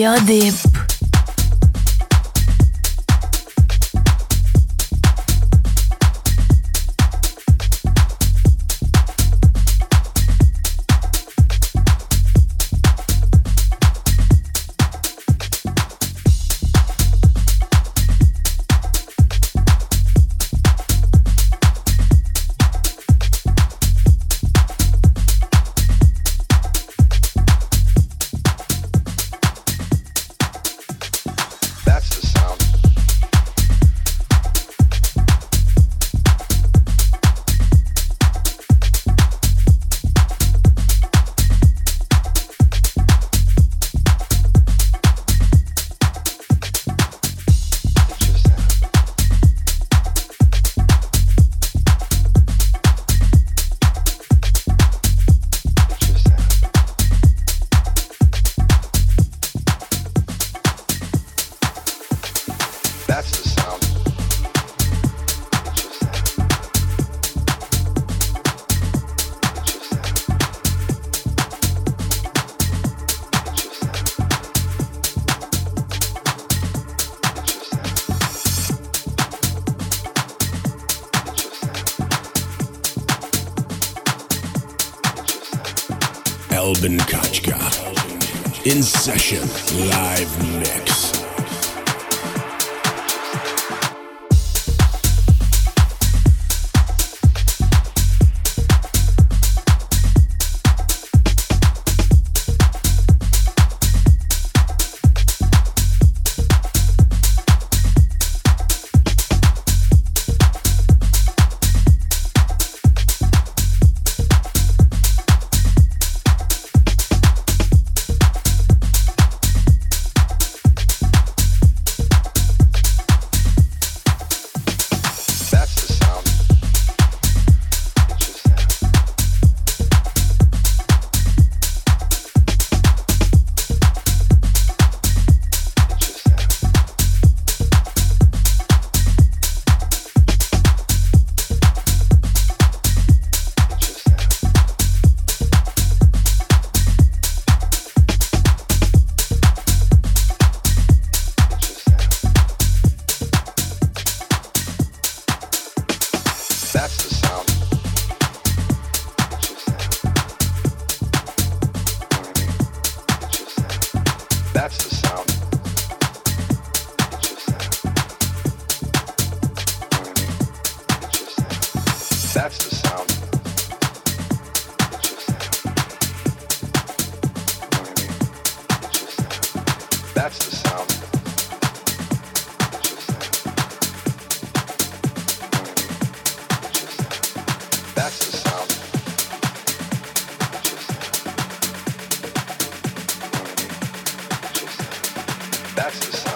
Your Deep. Kochka in session live mix. That's the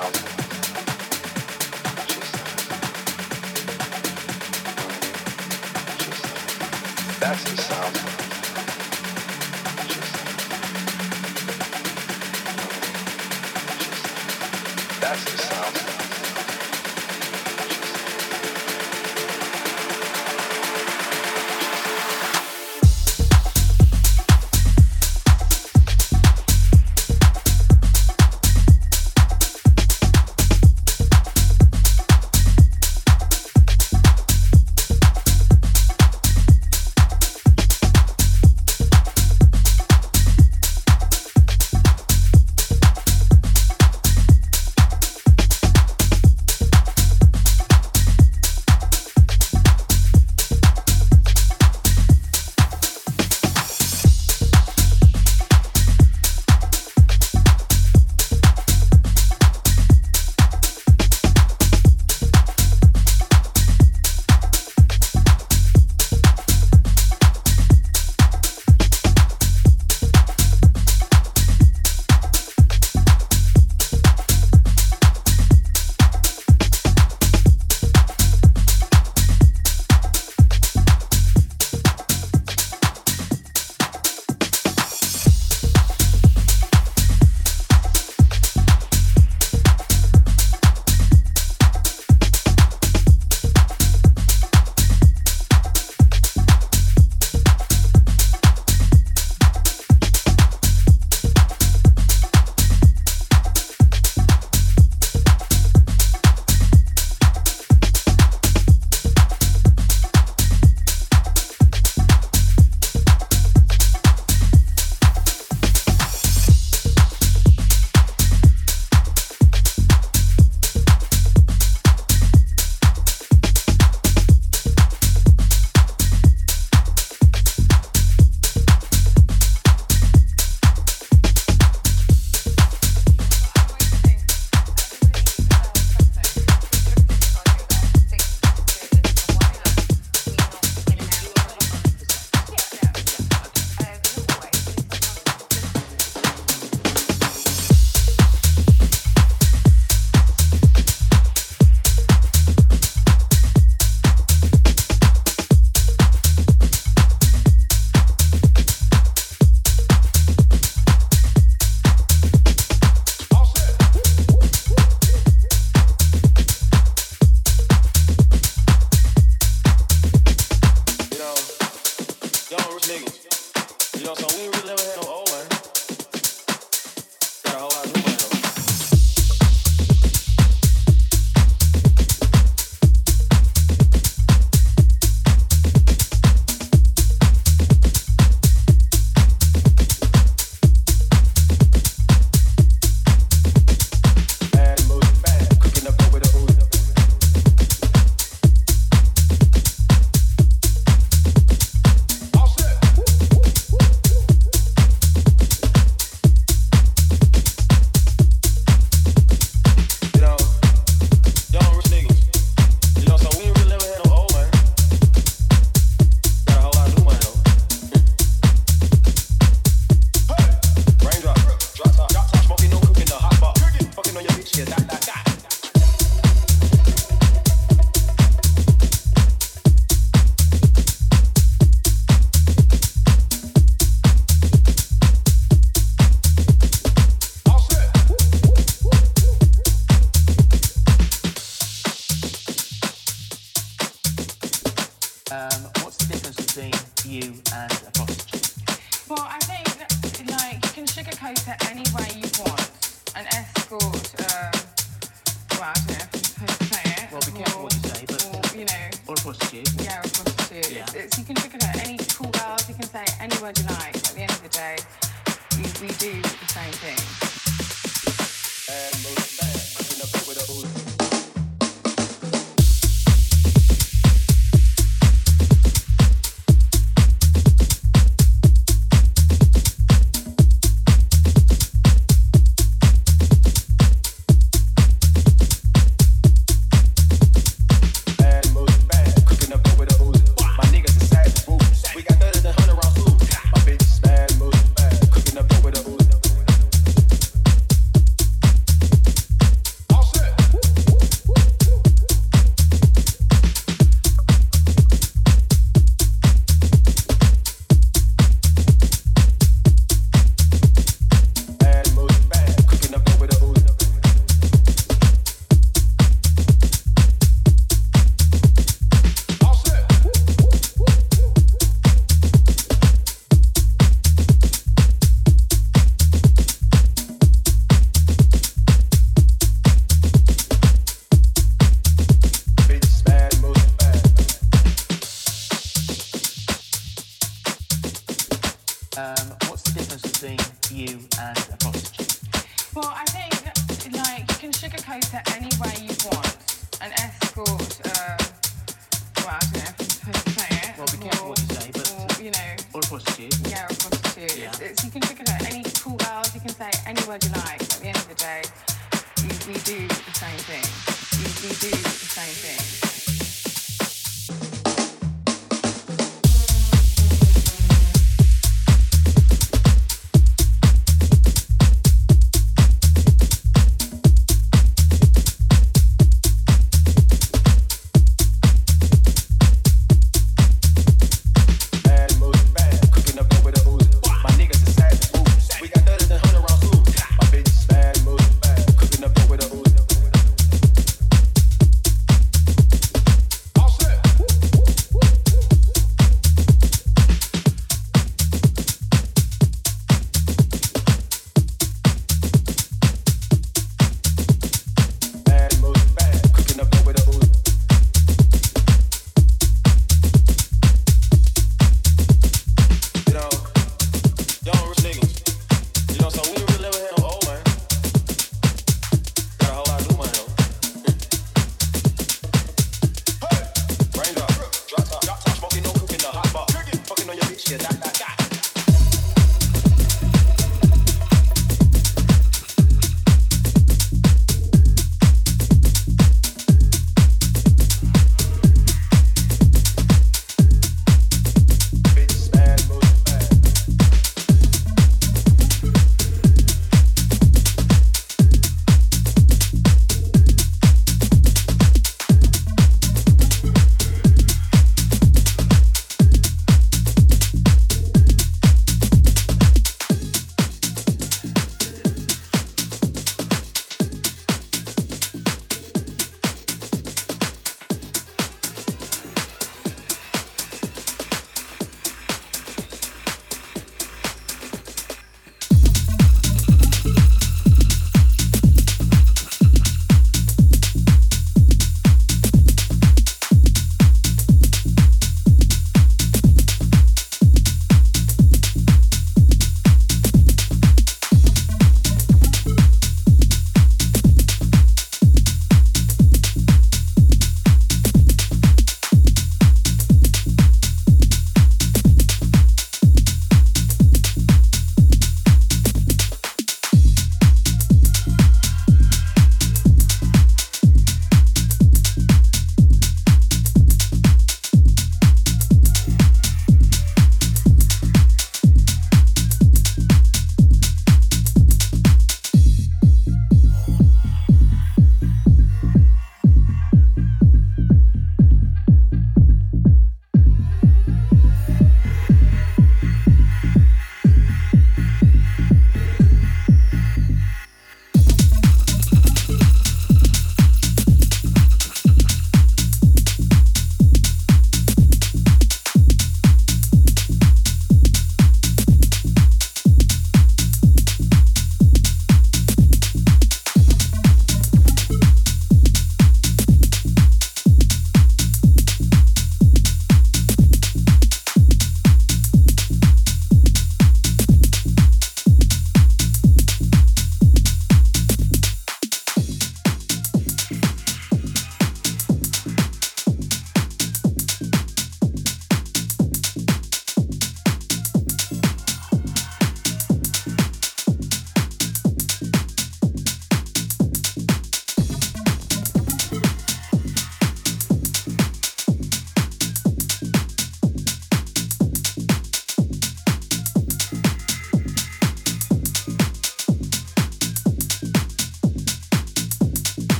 it's, you can look at any cool girls, you can say any word you like. At the end of the day, you, you do the same thing. You, you do the same thing.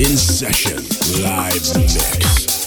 In session, live mix.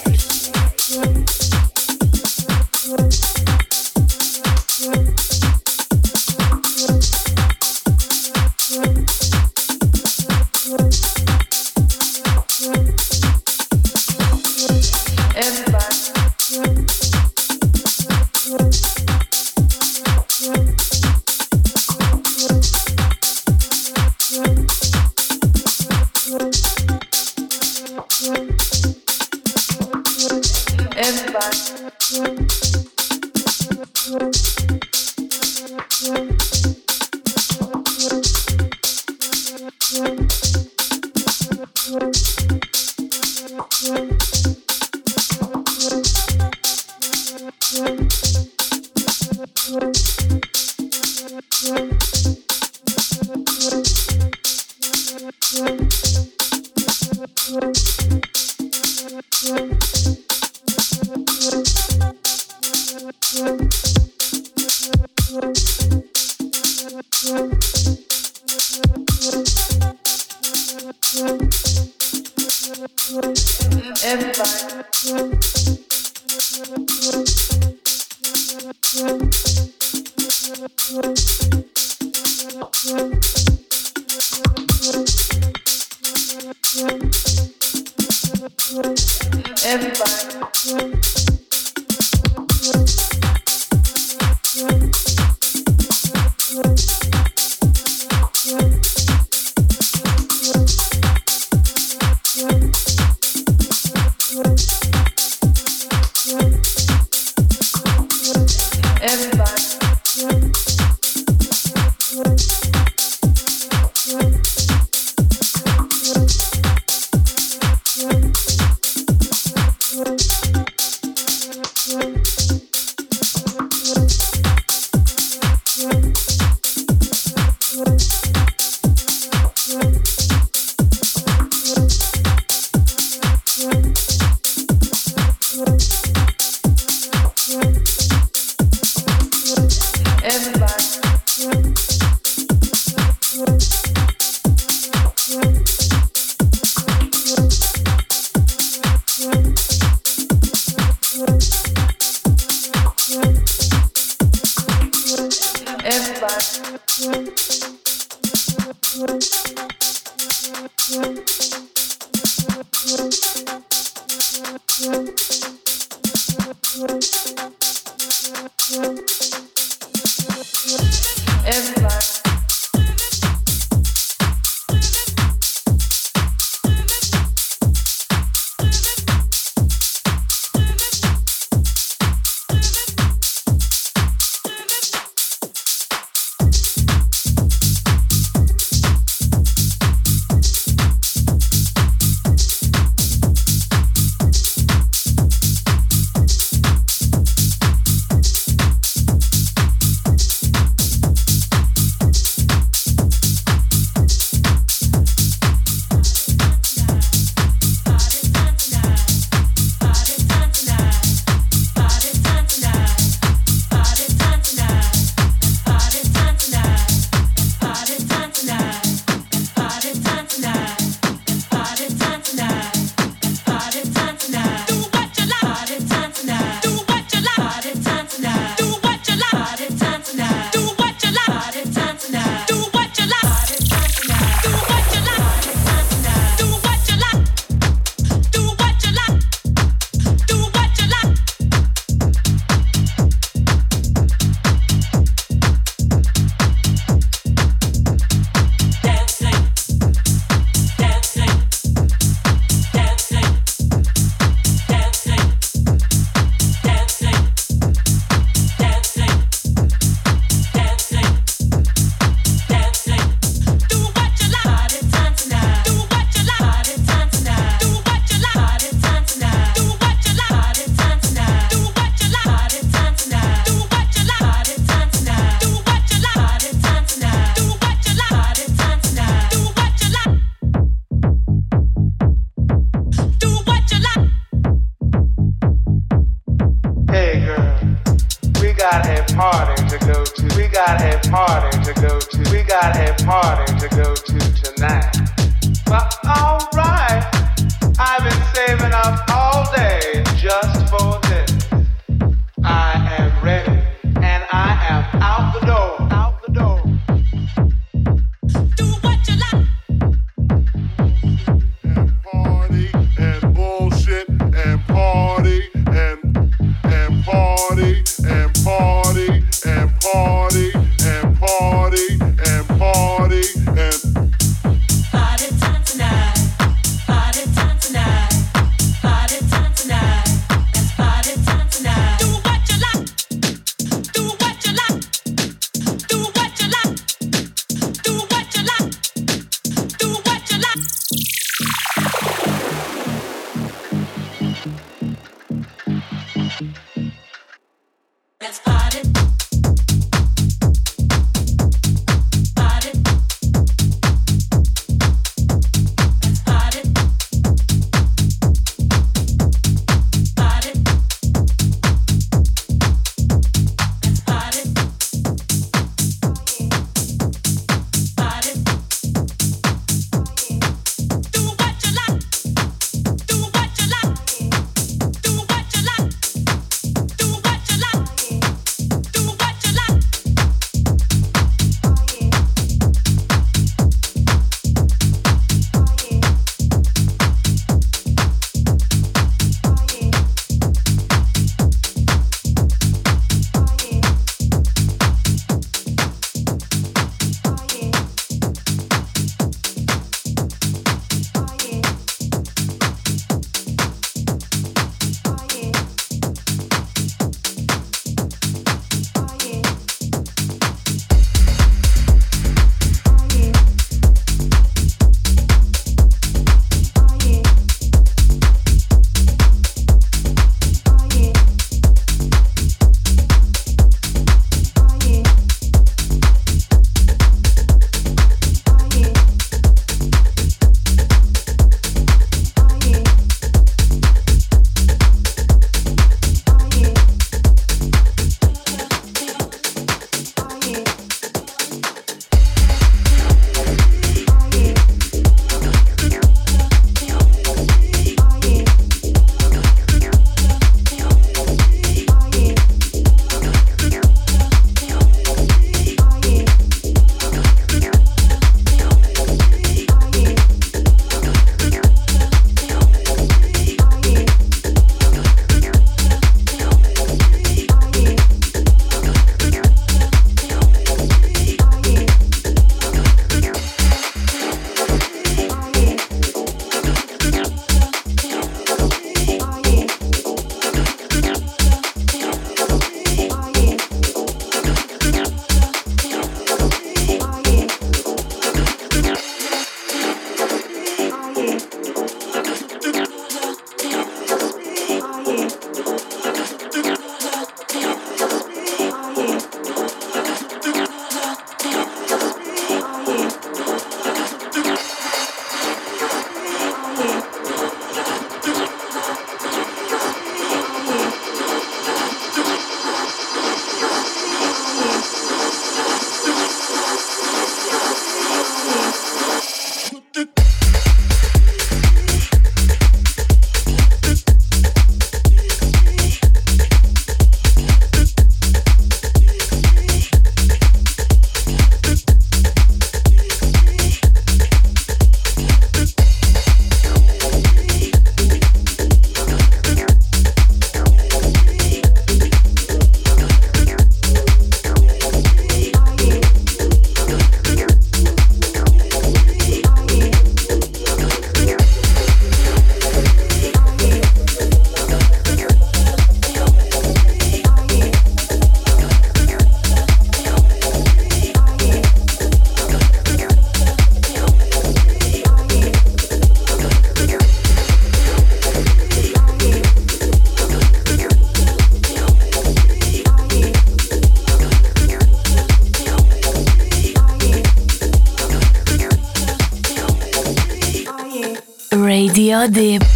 Deep.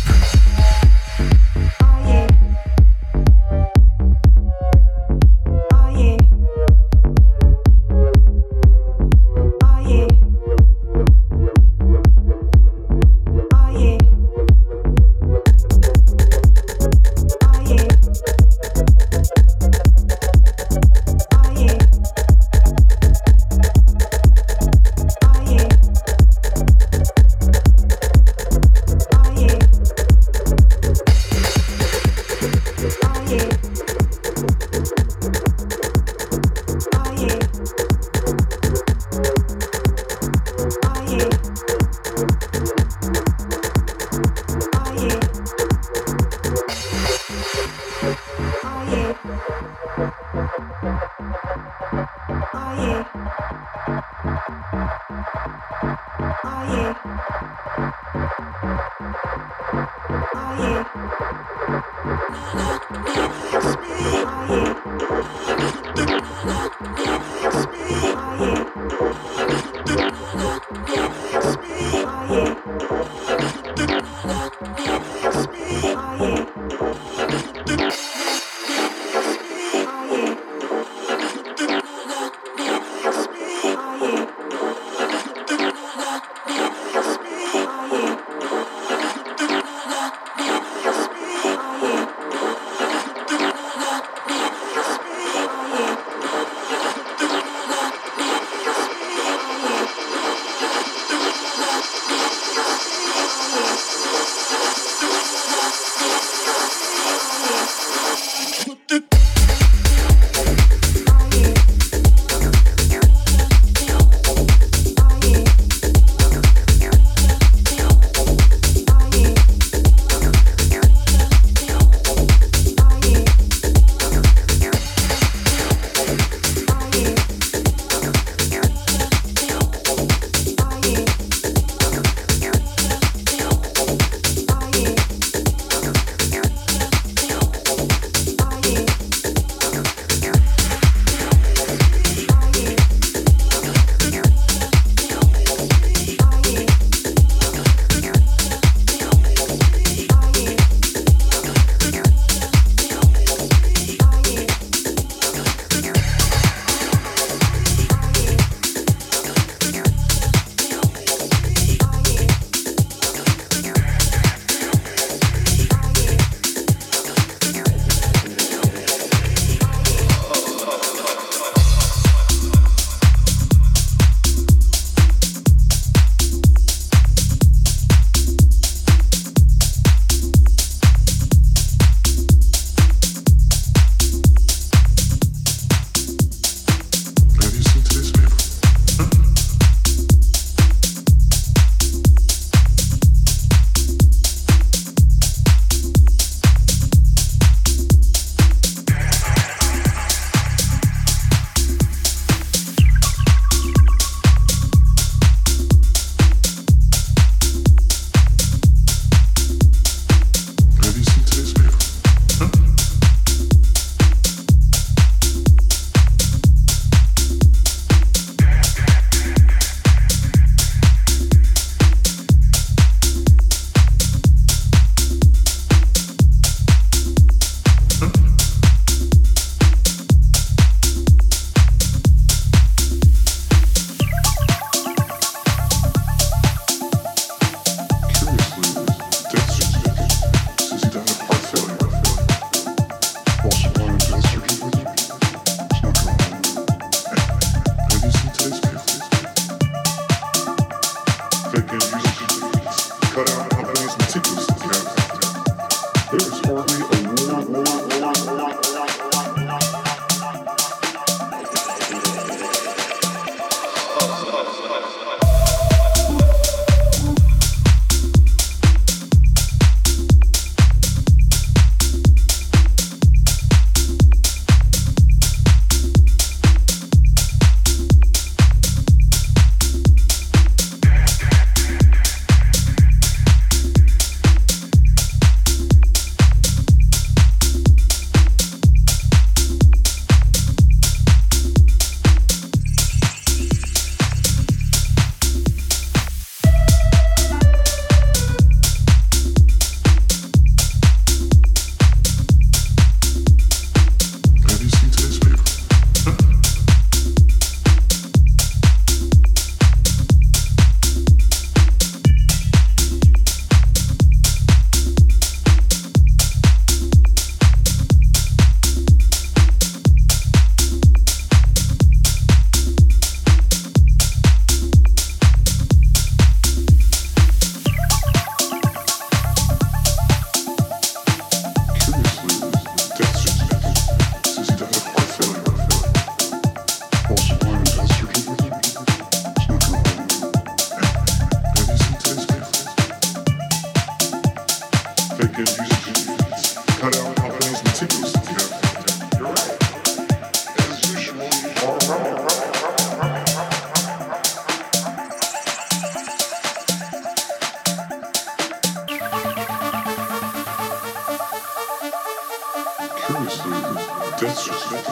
death certificate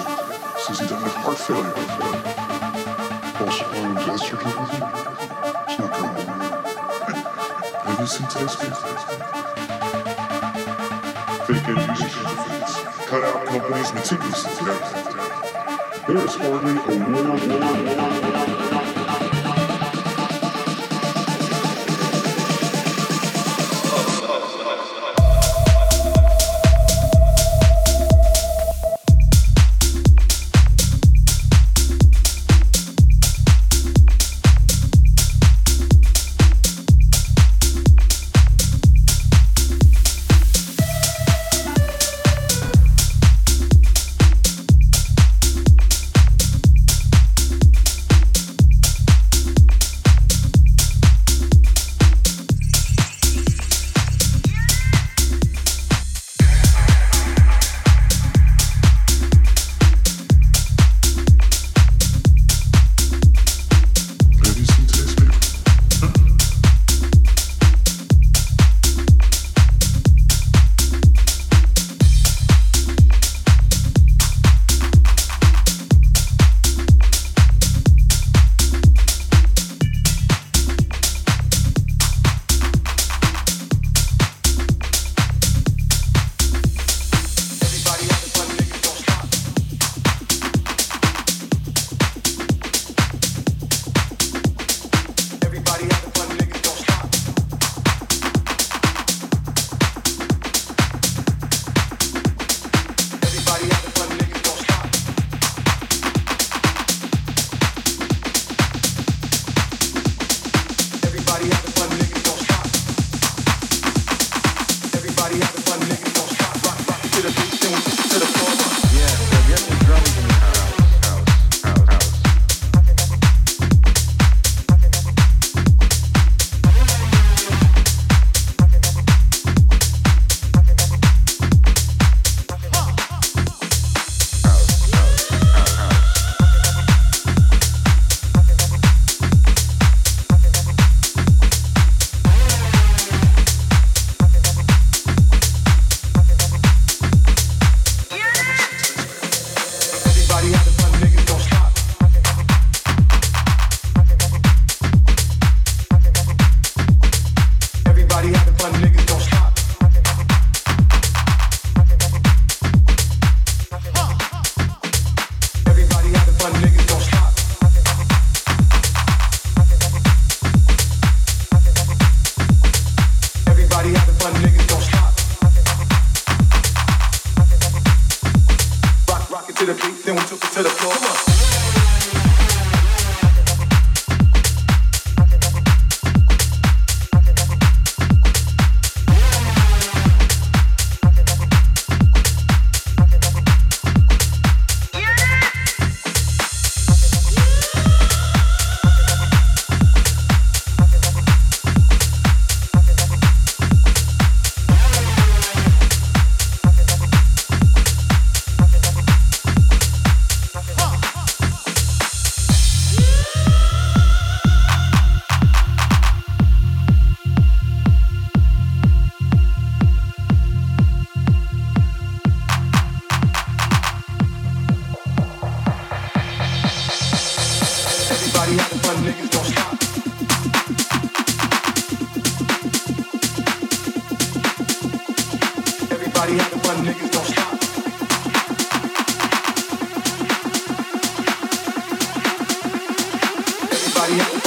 since he died of heart failure. Also on a death certificate, it's not going away. Have you seen test Fake end user certificates, cut out companies meticulously. There is hardly a war, war, war, war.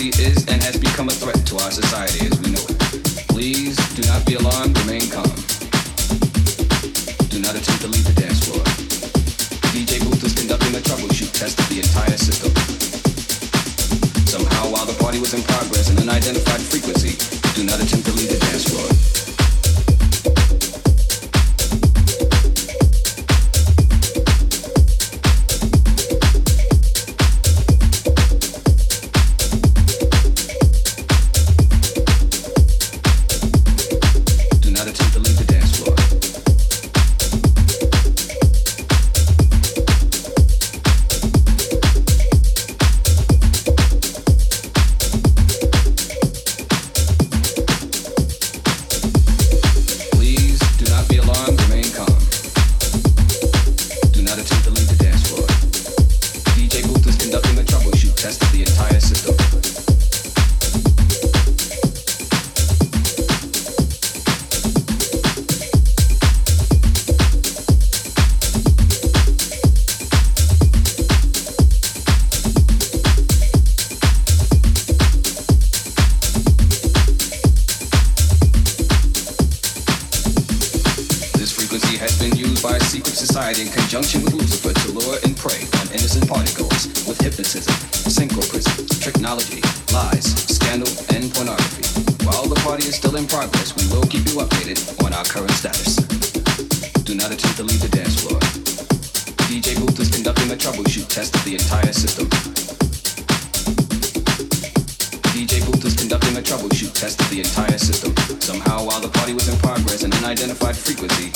democracy is and has become a threat to our society. on our current status. Do not attempt to leave the dance floor. DJ Boot is conducting a troubleshoot test of the entire system. DJ Boot is conducting a troubleshoot test of the entire system. Somehow, while the party was in progress, an unidentified frequency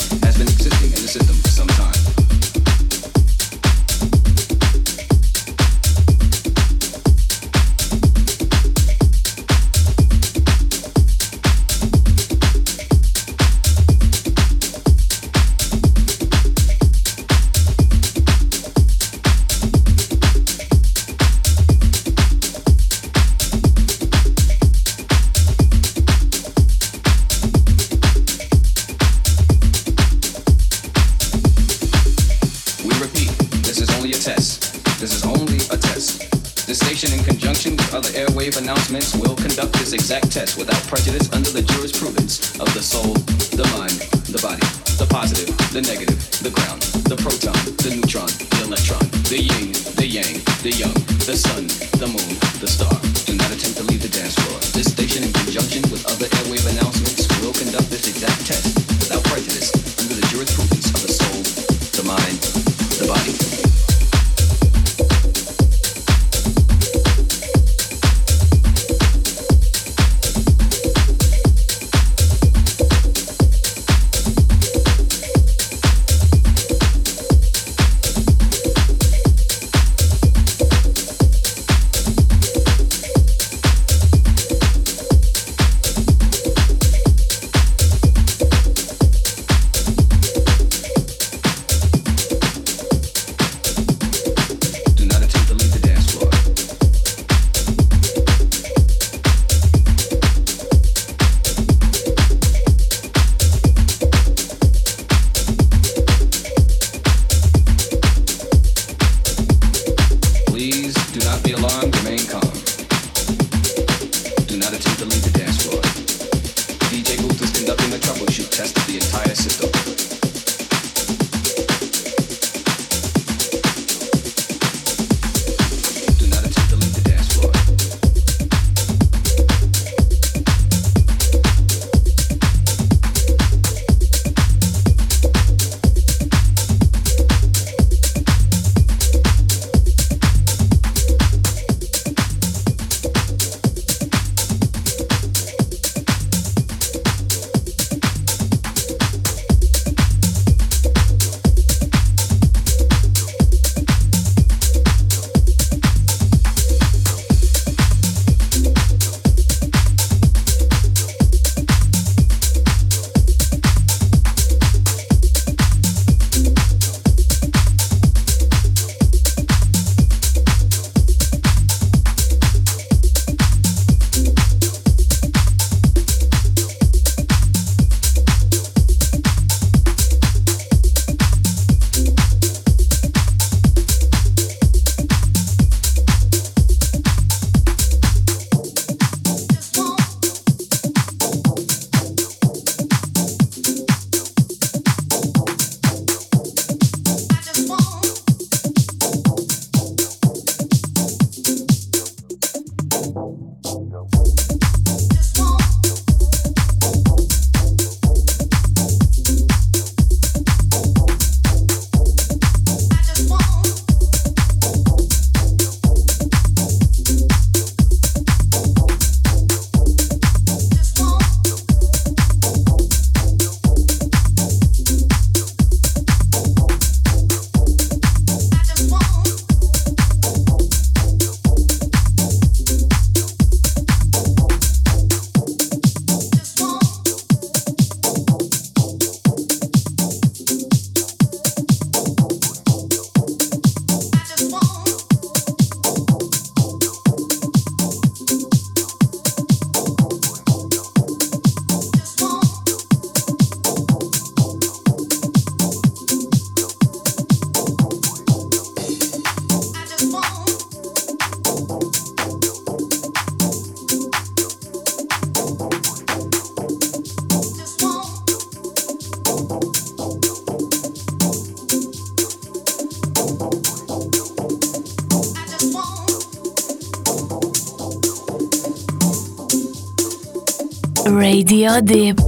Melody